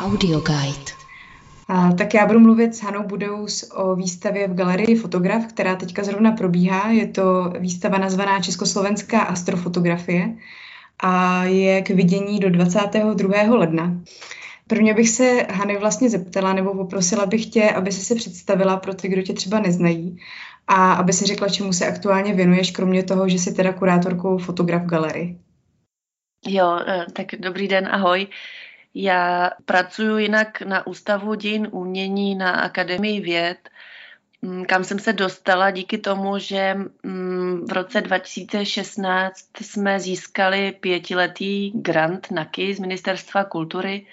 Audio Guide. A, tak já budu mluvit s Hanou Budous o výstavě v galerii Fotograf, která teďka zrovna probíhá. Je to výstava nazvaná Československá astrofotografie a je k vidění do 22. ledna. Prvně bych se Hany vlastně zeptala, nebo poprosila bych tě, aby se se představila pro ty, kdo tě třeba neznají a aby si řekla, čemu se aktuálně věnuješ, kromě toho, že jsi teda kurátorkou fotograf galerii. Jo, eh, tak dobrý den, ahoj. Já pracuji jinak na Ústavu dějin umění na Akademii věd, mm, kam jsem se dostala díky tomu, že mm, v roce 2016 jsme získali pětiletý grant NAKY z Ministerstva kultury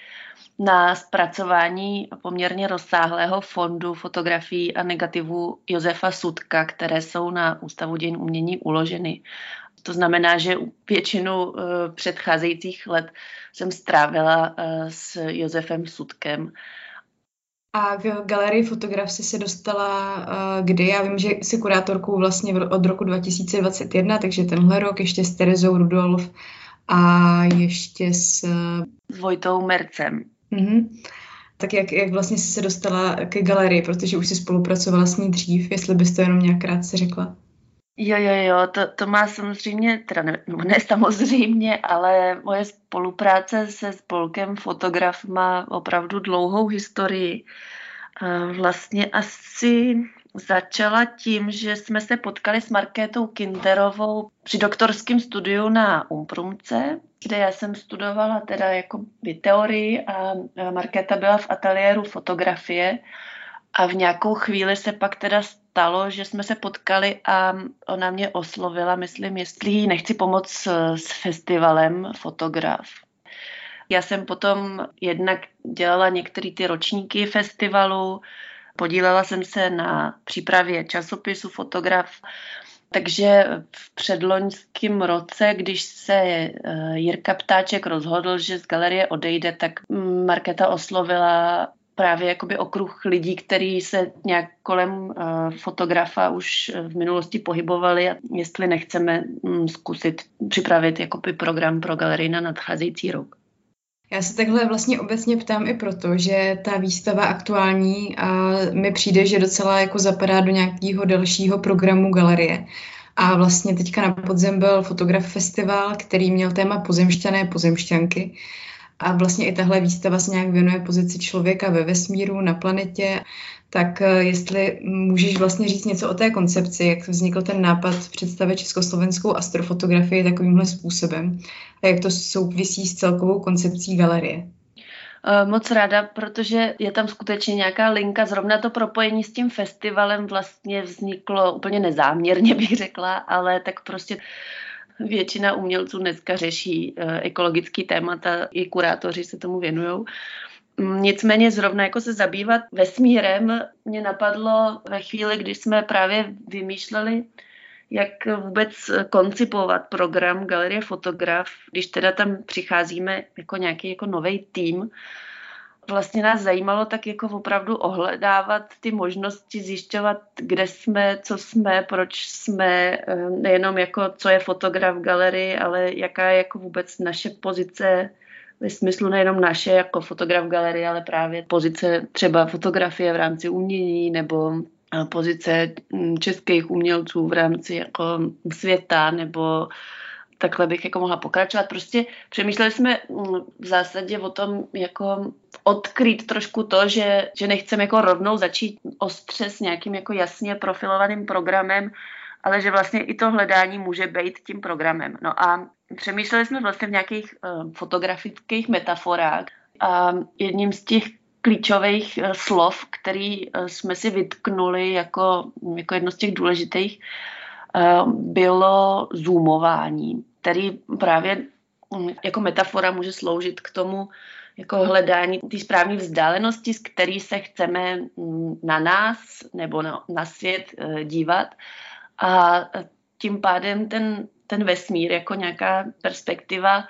na zpracování poměrně rozsáhlého fondu fotografií a negativů Josefa Sudka, které jsou na Ústavu dějin umění uloženy. To znamená, že většinu uh, předcházejících let jsem strávila uh, s Josefem Sudkem. A k galerii fotograf jsi se dostala uh, kdy? Já vím, že jsi kurátorkou vlastně od roku 2021, takže tenhle rok ještě s Terezou Rudolf a ještě s... S Vojtou Mercem. Mm-hmm. Tak jak, jak vlastně jsi se dostala ke galerii, protože už jsi spolupracovala s ní dřív, jestli bys to jenom nějak krátce řekla. Jo, jo, jo, to, to má samozřejmě, teda ne, ne samozřejmě, ale moje spolupráce se spolkem Fotograf má opravdu dlouhou historii. Vlastně asi začala tím, že jsme se potkali s Markétou Kinderovou při doktorském studiu na Umprumce, kde já jsem studovala teda jako teorii a Markéta byla v ateliéru fotografie a v nějakou chvíli se pak teda stalo, že jsme se potkali a ona mě oslovila, myslím, jestli jí nechci pomoct s festivalem fotograf. Já jsem potom jednak dělala některé ty ročníky festivalu, podílela jsem se na přípravě časopisu fotograf, takže v předloňském roce, když se eh, Jirka Ptáček rozhodl, že z galerie odejde, tak Marketa oslovila právě jakoby okruh lidí, který se nějak kolem uh, fotografa už v minulosti pohybovali a jestli nechceme um, zkusit připravit jakoby program pro galerii na nadcházející rok. Já se takhle vlastně obecně ptám i proto, že ta výstava aktuální a mi přijde, že docela jako zapadá do nějakého dalšího programu galerie. A vlastně teďka na podzem byl fotograf festival, který měl téma pozemšťané, pozemšťanky. A vlastně i tahle výstava se nějak věnuje pozici člověka ve vesmíru, na planetě. Tak eh, jestli můžeš vlastně říct něco o té koncepci, jak vznikl ten nápad představit československou astrofotografii takovýmhle způsobem a jak to souvisí s celkovou koncepcí galerie. Eh, moc ráda, protože je tam skutečně nějaká linka. Zrovna to propojení s tím festivalem vlastně vzniklo úplně nezáměrně, bych řekla, ale tak prostě Většina umělců dneska řeší eh, ekologický témata, i kurátoři se tomu věnují. Mm, nicméně zrovna jako se zabývat vesmírem mě napadlo ve chvíli, kdy jsme právě vymýšleli, jak vůbec koncipovat program Galerie Fotograf, když teda tam přicházíme jako nějaký jako nový tým, vlastně nás zajímalo tak jako opravdu ohledávat ty možnosti, zjišťovat, kde jsme, co jsme, proč jsme, eh, nejenom jako co je fotograf v galerii, ale jaká je jako vůbec naše pozice ve smyslu nejenom naše jako fotograf v galerii, ale právě pozice třeba fotografie v rámci umění nebo eh, pozice hm, českých umělců v rámci jako světa nebo takhle bych jako mohla pokračovat. Prostě přemýšleli jsme hm, v zásadě o tom, jako odkrýt trošku to, že, že nechceme jako rovnou začít ostře s nějakým jako jasně profilovaným programem, ale že vlastně i to hledání může být tím programem. No a přemýšleli jsme vlastně v nějakých uh, fotografických metaforách a jedním z těch klíčových uh, slov, který uh, jsme si vytknuli jako, jako jedno z těch důležitých, uh, bylo zoomování, který právě um, jako metafora může sloužit k tomu, jako hledání té správné vzdálenosti, z který se chceme mm, na nás nebo na, na svět eh, dívat. A tím pádem ten, ten vesmír jako nějaká perspektiva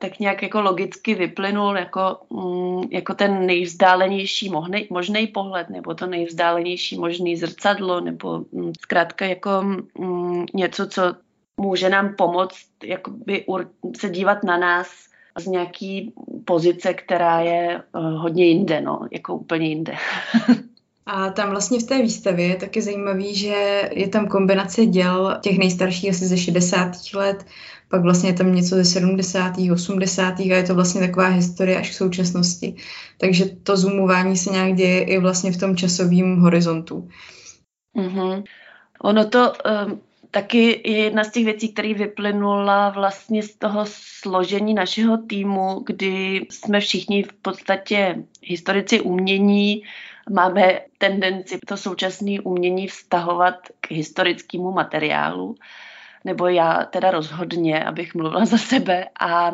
tak nějak jako logicky vyplynul jako, mm, jako ten nejvzdálenější možný, pohled, nebo to nejvzdálenější možný zrcadlo, nebo mm, zkrátka jako něco, co může nám pomoct jakoby se dívat na nás z nějaký pozice, která je uh, hodně jinde, no, jako úplně jinde. A tam vlastně v té výstavě je taky zajímavý, že je tam kombinace děl těch nejstarších asi ze 60. let, pak vlastně je tam něco ze 70., 80. a je to vlastně taková historie až k současnosti. Takže to zoomování se nějak děje i vlastně v tom časovém horizontu. Mm-hmm. Ono to um, taky je jedna z těch věcí, které vyplynula vlastně z toho složení našeho týmu, kdy jsme všichni v podstatě historici umění, máme tendenci to současné umění vztahovat k historickému materiálu, nebo já teda rozhodně, abych mluvila za sebe a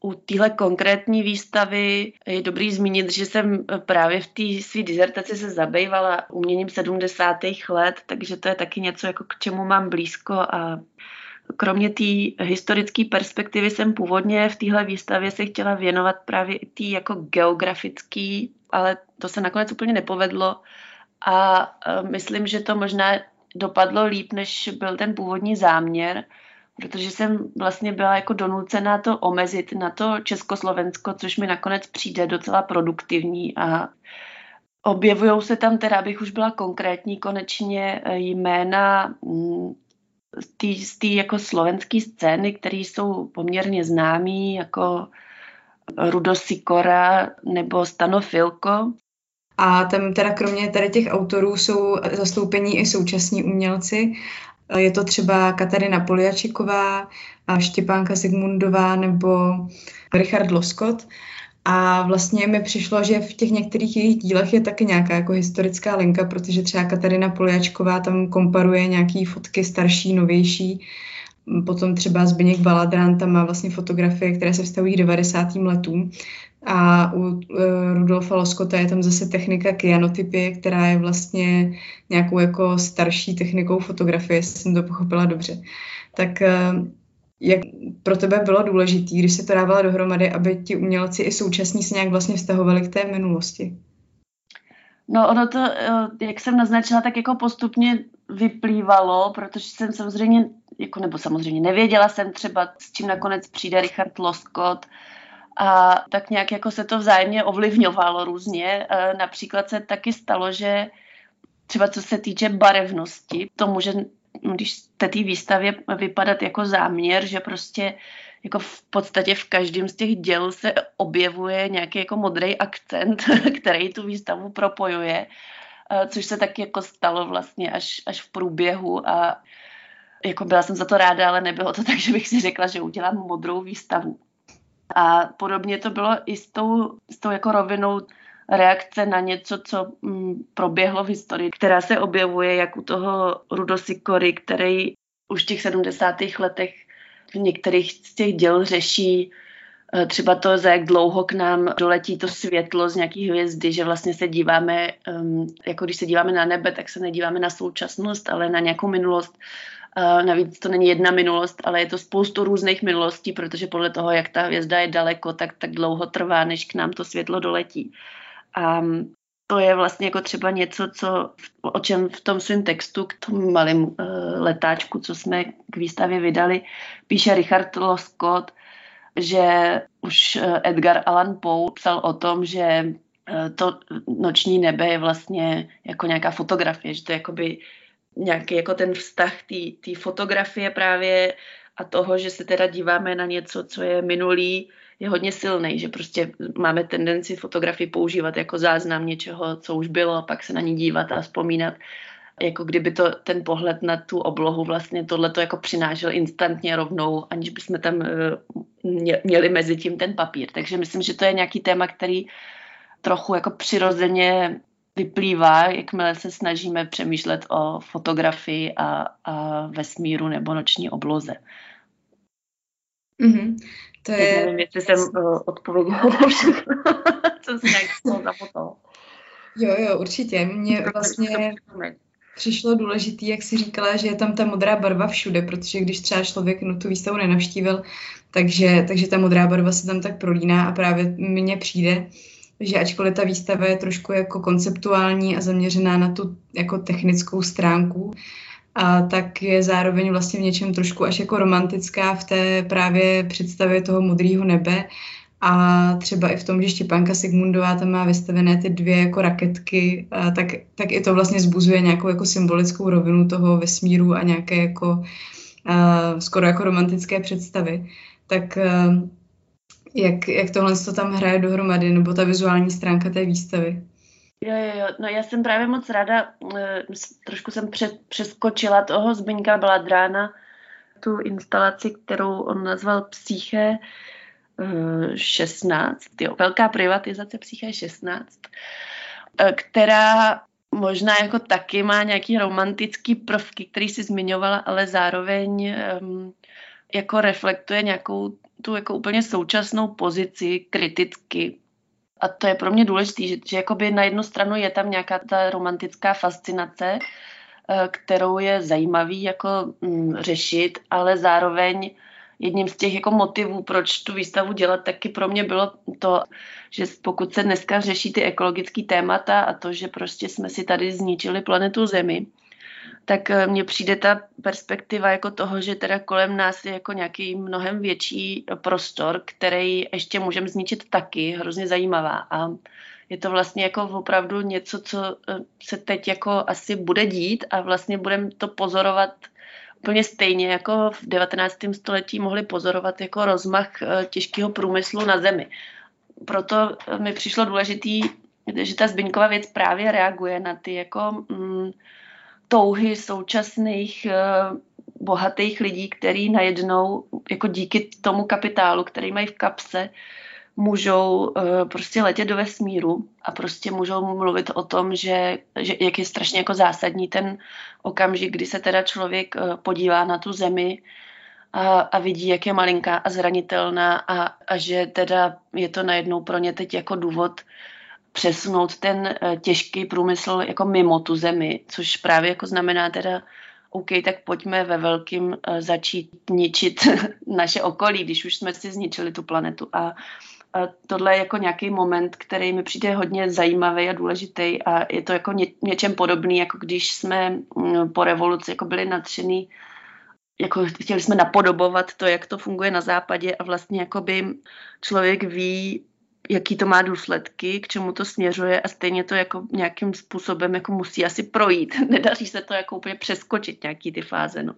u téhle konkrétní výstavy je dobrý zmínit, že jsem právě v té své dizertaci se zabývala uměním 70. let, takže to je taky něco, jako k čemu mám blízko a kromě té historické perspektivy jsem původně v téhle výstavě se chtěla věnovat právě i té jako geografický, ale to se nakonec úplně nepovedlo a myslím, že to možná dopadlo líp, než byl ten původní záměr, protože jsem vlastně byla jako donucená to omezit na to Československo, což mi nakonec přijde docela produktivní a objevují se tam teda, abych už byla konkrétní, konečně eh, jména mm, z té jako slovenské scény, které jsou poměrně známý, jako Rudo Sikora nebo Stano Filko. A tam teda kromě tady těch autorů jsou zastoupení i současní umělci. Je to třeba Katarina Poliačiková, Štěpánka Sigmundová nebo Richard Loskot. A vlastně mi přišlo, že v těch některých jejich dílech je taky nějaká jako historická linka, protože třeba Katarina Poliačková tam komparuje nějaký fotky starší, novější. Potom třeba Zbigněk Baladrán tam má vlastně fotografie, které se vztahují k 90. letům. A u uh, Rudolfa Loskota je tam zase technika kyanotypie, která je vlastně nějakou jako starší technikou fotografie, jestli jsem to pochopila dobře. Tak uh, jak pro tebe bylo důležité, když se to dávala dohromady, aby ti umělci i současní se nějak vlastně vztahovali k té minulosti? No ono to, jak jsem naznačila, tak jako postupně vyplývalo, protože jsem samozřejmě, jako, nebo samozřejmě nevěděla jsem třeba, s čím nakonec přijde Richard Loskot, a tak nějak jako se to vzájemně ovlivňovalo různě. E, například se taky stalo, že třeba co se týče barevnosti, to může, když té výstavě vypadat jako záměr, že prostě jako v podstatě v každém z těch děl se objevuje nějaký jako modrý akcent, který tu výstavu propojuje, e, což se taky jako stalo vlastně až, až v průběhu a jako byla jsem za to ráda, ale nebylo to tak, že bych si řekla, že udělám modrou výstavu. A podobně to bylo i s tou, s tou jako rovinou reakce na něco, co mm, proběhlo v historii, která se objevuje jak u toho Rudosikory, který už v těch 70. letech v některých z těch děl řeší eh, třeba to, za jak dlouho k nám doletí to světlo z nějaký hvězdy, že vlastně se díváme, jako když se díváme na nebe, tak se nedíváme na současnost, ale na nějakou minulost navíc to není jedna minulost, ale je to spoustu různých minulostí, protože podle toho, jak ta hvězda je daleko, tak tak dlouho trvá, než k nám to světlo doletí. A to je vlastně jako třeba něco, co, o čem v tom svém textu k tomu malým uh, letáčku, co jsme k výstavě vydali, píše Richard Loskot, že už uh, Edgar Allan Poe psal o tom, že to noční nebe je vlastně jako nějaká fotografie, že to je jakoby nějaký jako ten vztah té fotografie právě a toho, že se teda díváme na něco, co je minulý, je hodně silný, že prostě máme tendenci fotografii používat jako záznam něčeho, co už bylo, pak se na ní dívat a vzpomínat. Jako kdyby to ten pohled na tu oblohu vlastně tohle to jako přinášel instantně rovnou, aniž bychom tam eh, měli mezi tím ten papír. Takže myslím, že to je nějaký téma, který trochu jako přirozeně vyplývá, jakmile se snažíme přemýšlet o fotografii a, a vesmíru nebo noční obloze. Mm-hmm. To je... nevím, jestli jsem uh, odpověděla co jsem nějak zapotala. Jo, jo, určitě. Mně vlastně přišlo důležité, jak si říkala, že je tam ta modrá barva všude, protože když třeba člověk no, tu výstavu nenavštívil, takže, takže ta modrá barva se tam tak prolíná a právě mně přijde, že ačkoliv ta výstava je trošku jako konceptuální a zaměřená na tu jako technickou stránku, a tak je zároveň vlastně v něčem trošku až jako romantická v té právě představě toho modrého nebe a třeba i v tom, že Štěpánka Sigmundová tam má vystavené ty dvě jako raketky, a tak, tak i to vlastně zbuzuje nějakou jako symbolickou rovinu toho vesmíru a nějaké jako a, skoro jako romantické představy. Tak jak, jak tohle to tam hraje dohromady, nebo ta vizuální stránka té výstavy? Jo, jo, jo. No já jsem právě moc ráda, eh, trošku jsem před, přeskočila toho Zbyňka Bladrána, tu instalaci, kterou on nazval Psyche 16, eh, jo, velká privatizace Psyche 16, eh, která možná jako taky má nějaký romantický prvky, který si zmiňovala, ale zároveň um, jako reflektuje nějakou tu jako úplně současnou pozici kriticky. A to je pro mě důležité, že, že jakoby na jednu stranu je tam nějaká ta romantická fascinace, eh, kterou je zajímavý jako mm, řešit, ale zároveň jedním z těch jako motivů, proč tu výstavu dělat, taky pro mě bylo to, že pokud se dneska řeší ty ekologické témata a to, že prostě jsme si tady zničili planetu Zemi, tak eh, mně přijde ta perspektiva jako toho, že teda kolem nás je jako nějaký mnohem větší prostor, který ještě můžeme zničit taky, hrozně zajímavá. A je to vlastně jako opravdu něco, co eh, se teď jako asi bude dít a vlastně budeme to pozorovat úplně stejně, jako v 19. století mohli pozorovat jako rozmach eh, těžkého průmyslu na zemi. Proto mi přišlo důležitý, že ta Zbyňková věc právě reaguje na ty jako mm, touhy současných eh, bohatých lidí, který najednou jako díky tomu kapitálu, který mají v kapse, můžou uh, prostě letět do vesmíru a prostě můžou mluvit o tom, že, že jak je strašně jako zásadní ten okamžik, kdy se teda člověk uh, podívá na tu zemi a, a vidí, jak je malinká a zranitelná a, a že teda je to najednou pro ně teď jako důvod přesunout ten eh, těžký průmysl jako mimo tu zemi, což právě jako znamená teda, OK, tak pojďme ve velkým eh, začít ničit naše okolí, když už jsme si zničili tu planetu. A, a tohle je jako nějaký moment, který mi přijde hodně zajímavý a důležitý a je to jako ně, něčem podobný, jako když jsme mm, po revoluci jako byli nadšený jako chtěli jsme napodobovat to, jak to funguje na západě a vlastně jakoby člověk ví, jaký to má důsledky, k čemu to směřuje a stejně to jako nějakým způsobem jako musí asi projít. Nedaří se to jako úplně přeskočit nějaký ty fáze. No.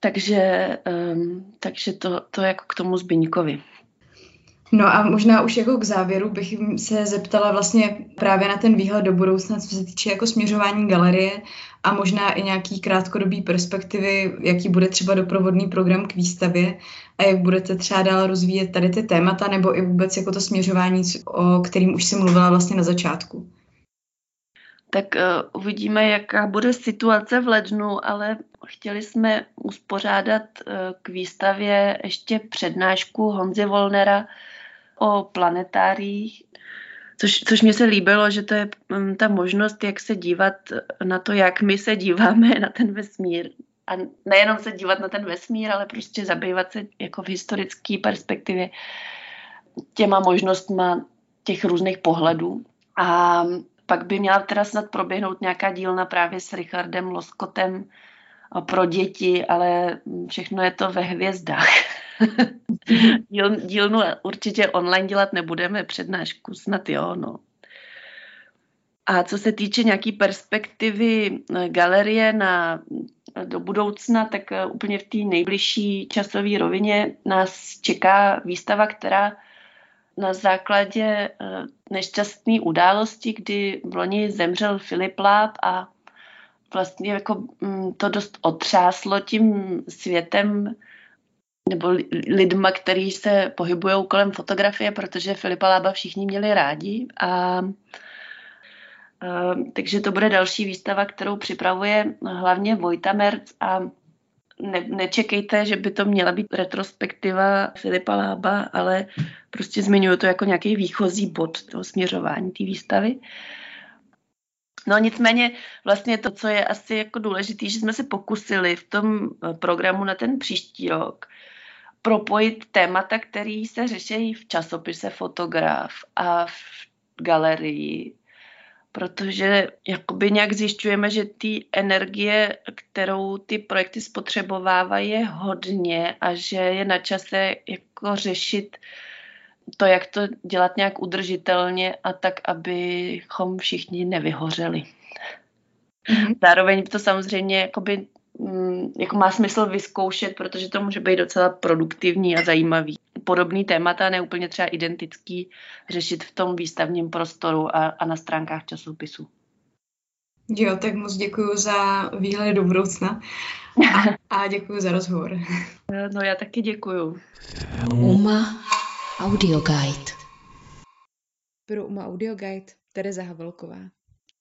Takže, um, takže to, to jako k tomu Zbyňkovi. No a možná už jako k závěru bych se zeptala vlastně právě na ten výhled do budoucna, co se týče jako směřování galerie a možná i nějaký krátkodobý perspektivy, jaký bude třeba doprovodný program k výstavě a jak budete třeba dál rozvíjet tady ty témata nebo i vůbec jako to směřování, o kterým už jsem mluvila vlastně na začátku. Tak uh, uvidíme, jaká bude situace v lednu, ale chtěli jsme uspořádat uh, k výstavě ještě přednášku Honzy Volnera o planetáriích, což, což mě se líbilo, že to je um, ta možnost, jak se dívat na to, jak my se díváme na ten vesmír. A nejenom se dívat na ten vesmír, ale prostě zabývat se jako v historické perspektivě těma možnostma těch různých pohledů. A pak by měla teda snad proběhnout nějaká dílna právě s Richardem Loskotem pro děti, ale všechno je to ve hvězdách. Díl, dílnu určitě online dělat nebudeme, přednášku snad jo, no. A co se týče nějaký perspektivy eh, galerie na, do budoucna, tak eh, úplně v té nejbližší časové rovině nás čeká výstava, která na základě eh, nešťastné události, kdy v loni zemřel Filip Láb a vlastně jako mm, to dost otřáslo tím světem nebo lidma, kteří se pohybují kolem fotografie, protože Filipa Lába všichni měli rádi. A, a, takže to bude další výstava, kterou připravuje hlavně Vojta Merc a ne, nečekejte, že by to měla být retrospektiva Filipa Lába, ale prostě zmiňuji to jako nějaký výchozí bod toho směřování té výstavy. No nicméně vlastně to, co je asi jako důležité, že jsme se pokusili v tom programu na ten příští rok propojit témata, které se řeší v časopise Fotograf a v galerii, protože jakoby nějak zjišťujeme, že ty energie, kterou ty projekty spotřebovávají, je hodně a že je na čase jako řešit to, jak to dělat nějak udržitelně a tak, abychom všichni nevyhořeli. Mm-hmm. Zároveň to samozřejmě jakoby, jako má smysl vyzkoušet, protože to může být docela produktivní a zajímavý. Podobný témata, ne úplně třeba identický, řešit v tom výstavním prostoru a, a na stránkách časopisu. Jo, tak moc děkuji za výhled do budoucna a, a děkuji za rozhovor. No já taky děkuji. UMA Audio Guide. Pro UMA Audio Guide Tereza Havelková.